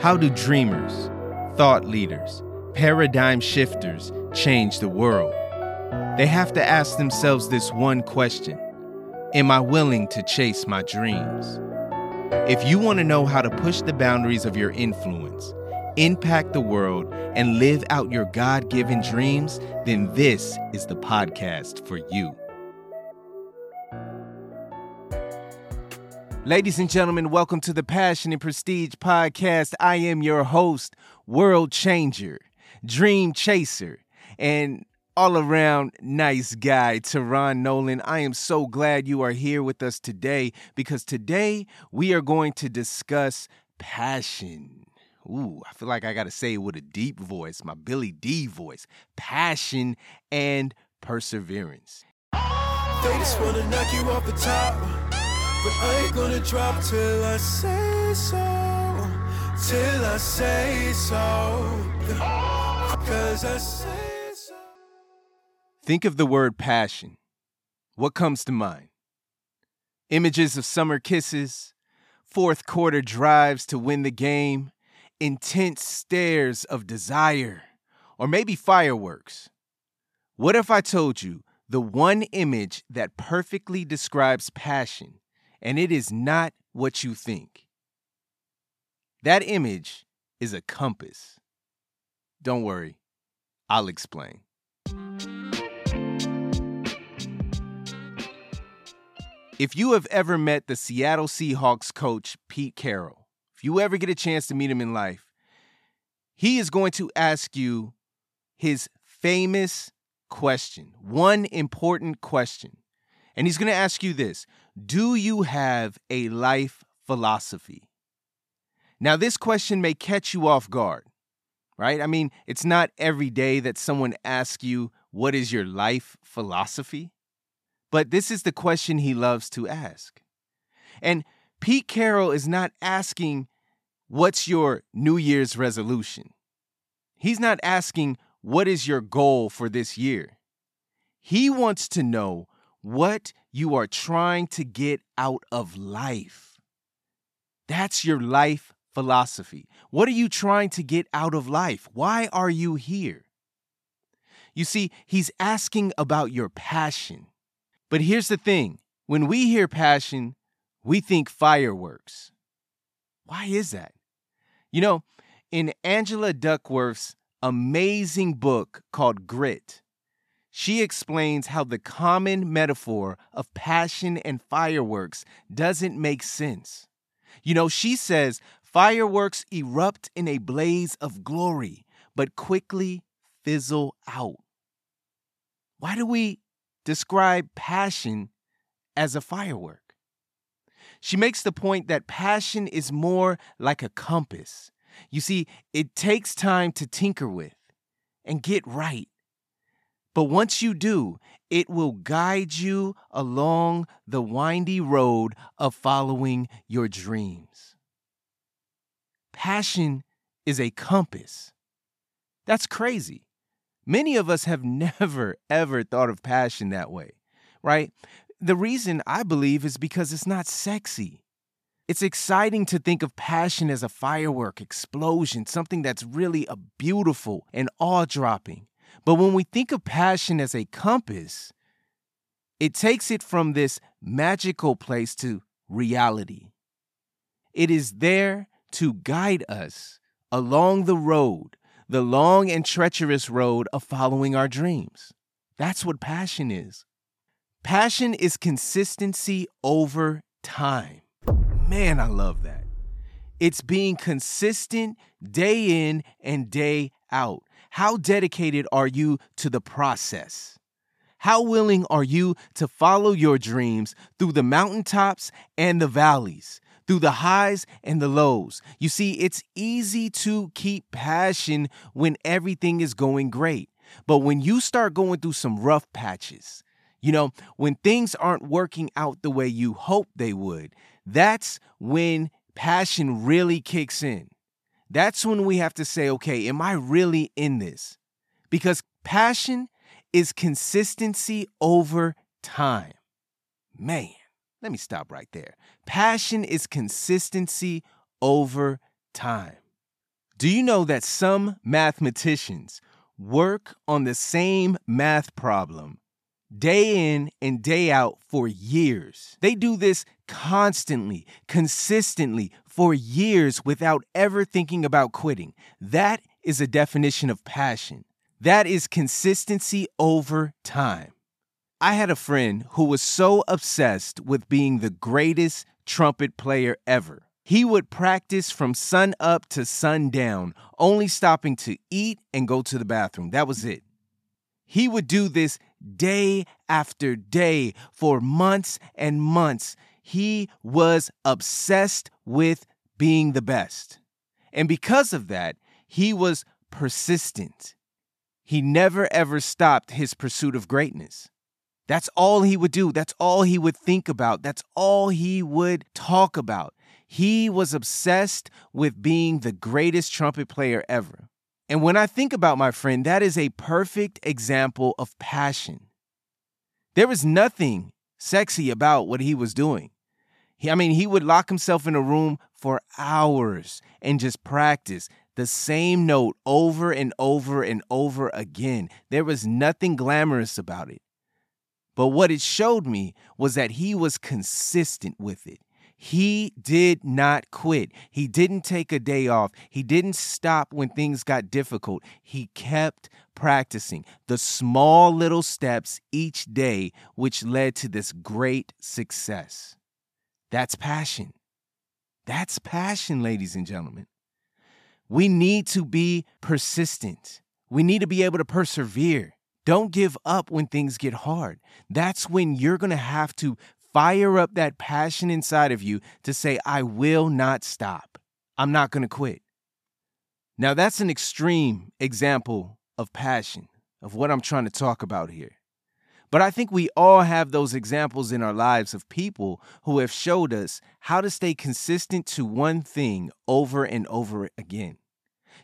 How do dreamers, thought leaders, paradigm shifters change the world? They have to ask themselves this one question Am I willing to chase my dreams? If you want to know how to push the boundaries of your influence, impact the world, and live out your God given dreams, then this is the podcast for you. Ladies and gentlemen, welcome to the Passion and Prestige podcast. I am your host, world changer, dream chaser, and all around nice guy, Teron Nolan. I am so glad you are here with us today because today we are going to discuss passion. Ooh, I feel like I got to say it with a deep voice, my Billy Dee voice. Passion and perseverance. They just wanna knock you off the top. But I ain't gonna drop till I say so. Till I say so. Cause I say so. Think of the word passion. What comes to mind? Images of summer kisses, fourth quarter drives to win the game, intense stares of desire, or maybe fireworks. What if I told you the one image that perfectly describes passion and it is not what you think. That image is a compass. Don't worry, I'll explain. If you have ever met the Seattle Seahawks coach, Pete Carroll, if you ever get a chance to meet him in life, he is going to ask you his famous question, one important question. And he's going to ask you this Do you have a life philosophy? Now, this question may catch you off guard, right? I mean, it's not every day that someone asks you, What is your life philosophy? But this is the question he loves to ask. And Pete Carroll is not asking, What's your New Year's resolution? He's not asking, What is your goal for this year? He wants to know what you are trying to get out of life. That's your life philosophy. What are you trying to get out of life? Why are you here? You see, he's asking about your passion. But here's the thing when we hear passion, we think fireworks. Why is that? You know, in Angela Duckworth's amazing book called Grit, she explains how the common metaphor of passion and fireworks doesn't make sense. You know, she says fireworks erupt in a blaze of glory, but quickly fizzle out. Why do we describe passion as a firework? She makes the point that passion is more like a compass. You see, it takes time to tinker with and get right but once you do, it will guide you along the windy road of following your dreams. Passion is a compass. That's crazy. Many of us have never, ever thought of passion that way, right? The reason I believe is because it's not sexy. It's exciting to think of passion as a firework explosion, something that's really a beautiful and awe dropping. But when we think of passion as a compass, it takes it from this magical place to reality. It is there to guide us along the road, the long and treacherous road of following our dreams. That's what passion is. Passion is consistency over time. Man, I love that. It's being consistent day in and day out. How dedicated are you to the process? How willing are you to follow your dreams through the mountaintops and the valleys, through the highs and the lows? You see, it's easy to keep passion when everything is going great. But when you start going through some rough patches, you know, when things aren't working out the way you hope they would, that's when passion really kicks in. That's when we have to say, okay, am I really in this? Because passion is consistency over time. Man, let me stop right there. Passion is consistency over time. Do you know that some mathematicians work on the same math problem day in and day out for years? They do this constantly, consistently for years without ever thinking about quitting. That is a definition of passion. That is consistency over time. I had a friend who was so obsessed with being the greatest trumpet player ever. He would practice from sun up to sundown, only stopping to eat and go to the bathroom. That was it. He would do this day after day for months and months. He was obsessed with being the best. And because of that, he was persistent. He never ever stopped his pursuit of greatness. That's all he would do. That's all he would think about. That's all he would talk about. He was obsessed with being the greatest trumpet player ever. And when I think about my friend, that is a perfect example of passion. There was nothing sexy about what he was doing. He, I mean, he would lock himself in a room for hours and just practice the same note over and over and over again. There was nothing glamorous about it. But what it showed me was that he was consistent with it. He did not quit. He didn't take a day off. He didn't stop when things got difficult. He kept practicing the small little steps each day, which led to this great success. That's passion. That's passion, ladies and gentlemen. We need to be persistent. We need to be able to persevere. Don't give up when things get hard. That's when you're going to have to fire up that passion inside of you to say, I will not stop. I'm not going to quit. Now, that's an extreme example of passion, of what I'm trying to talk about here. But I think we all have those examples in our lives of people who have showed us how to stay consistent to one thing over and over again.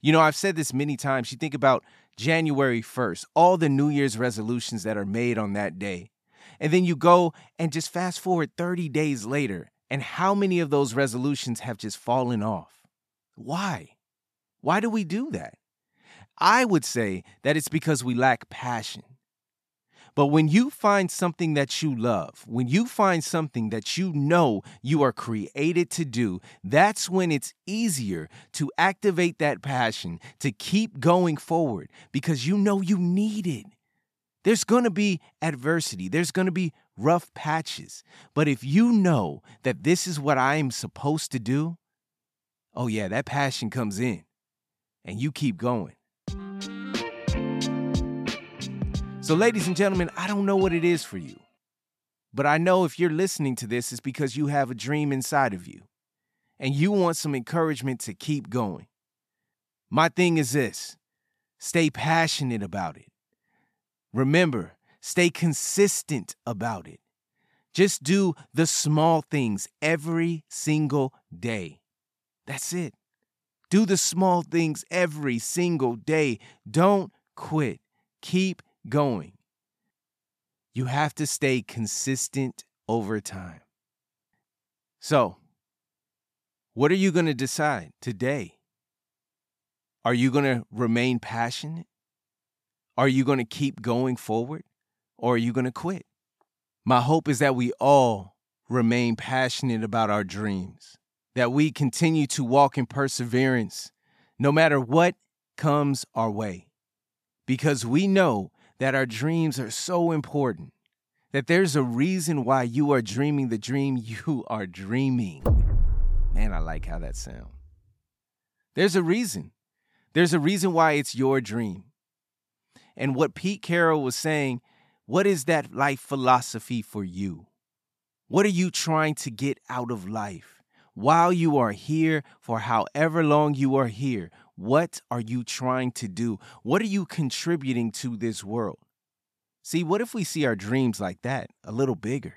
You know, I've said this many times. You think about January 1st, all the New Year's resolutions that are made on that day. And then you go and just fast forward 30 days later, and how many of those resolutions have just fallen off? Why? Why do we do that? I would say that it's because we lack passion. But when you find something that you love, when you find something that you know you are created to do, that's when it's easier to activate that passion, to keep going forward because you know you need it. There's going to be adversity, there's going to be rough patches. But if you know that this is what I am supposed to do, oh, yeah, that passion comes in and you keep going. So, ladies and gentlemen, I don't know what it is for you, but I know if you're listening to this, it's because you have a dream inside of you and you want some encouragement to keep going. My thing is this stay passionate about it. Remember, stay consistent about it. Just do the small things every single day. That's it. Do the small things every single day. Don't quit. Keep going. You have to stay consistent over time. So, what are you going to decide today? Are you going to remain passionate? Are you going to keep going forward or are you going to quit? My hope is that we all remain passionate about our dreams, that we continue to walk in perseverance no matter what comes our way, because we know that our dreams are so important, that there's a reason why you are dreaming the dream you are dreaming. Man, I like how that sounds. There's a reason. There's a reason why it's your dream. And what Pete Carroll was saying, what is that life philosophy for you? What are you trying to get out of life? While you are here, for however long you are here, what are you trying to do? What are you contributing to this world? See, what if we see our dreams like that, a little bigger?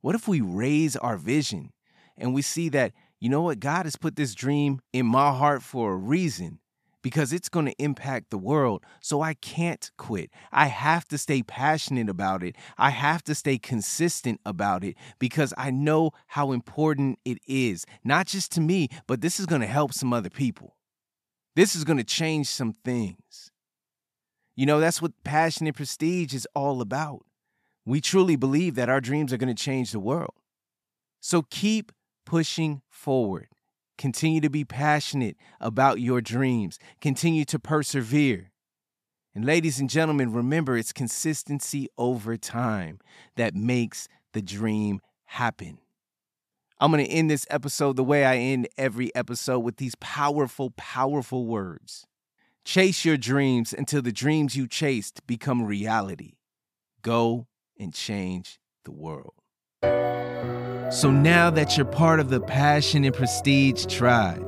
What if we raise our vision and we see that, you know what, God has put this dream in my heart for a reason, because it's going to impact the world. So I can't quit. I have to stay passionate about it. I have to stay consistent about it because I know how important it is, not just to me, but this is going to help some other people. This is going to change some things. You know, that's what passion and prestige is all about. We truly believe that our dreams are going to change the world. So keep pushing forward. Continue to be passionate about your dreams. Continue to persevere. And, ladies and gentlemen, remember it's consistency over time that makes the dream happen. I'm going to end this episode the way I end every episode with these powerful, powerful words. Chase your dreams until the dreams you chased become reality. Go and change the world. So now that you're part of the Passion and Prestige tribe,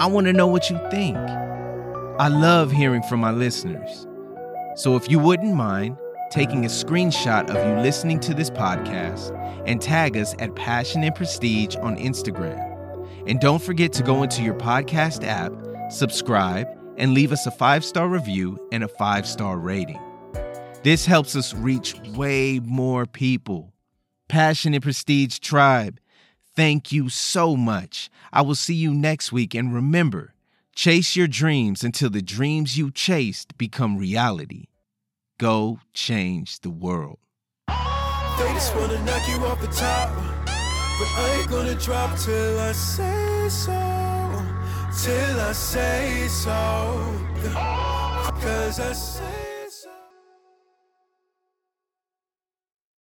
I want to know what you think. I love hearing from my listeners. So if you wouldn't mind taking a screenshot of you listening to this podcast and tag us at Passion and Prestige on Instagram. And don't forget to go into your podcast app, subscribe, and leave us a five star review and a five star rating. This helps us reach way more people. Passion and Prestige Tribe, thank you so much. I will see you next week. And remember, chase your dreams until the dreams you chased become reality. Go change the world. They just wanna knock you off the top. But I ain't gonna drop till I say so. Till I say so. Cause I say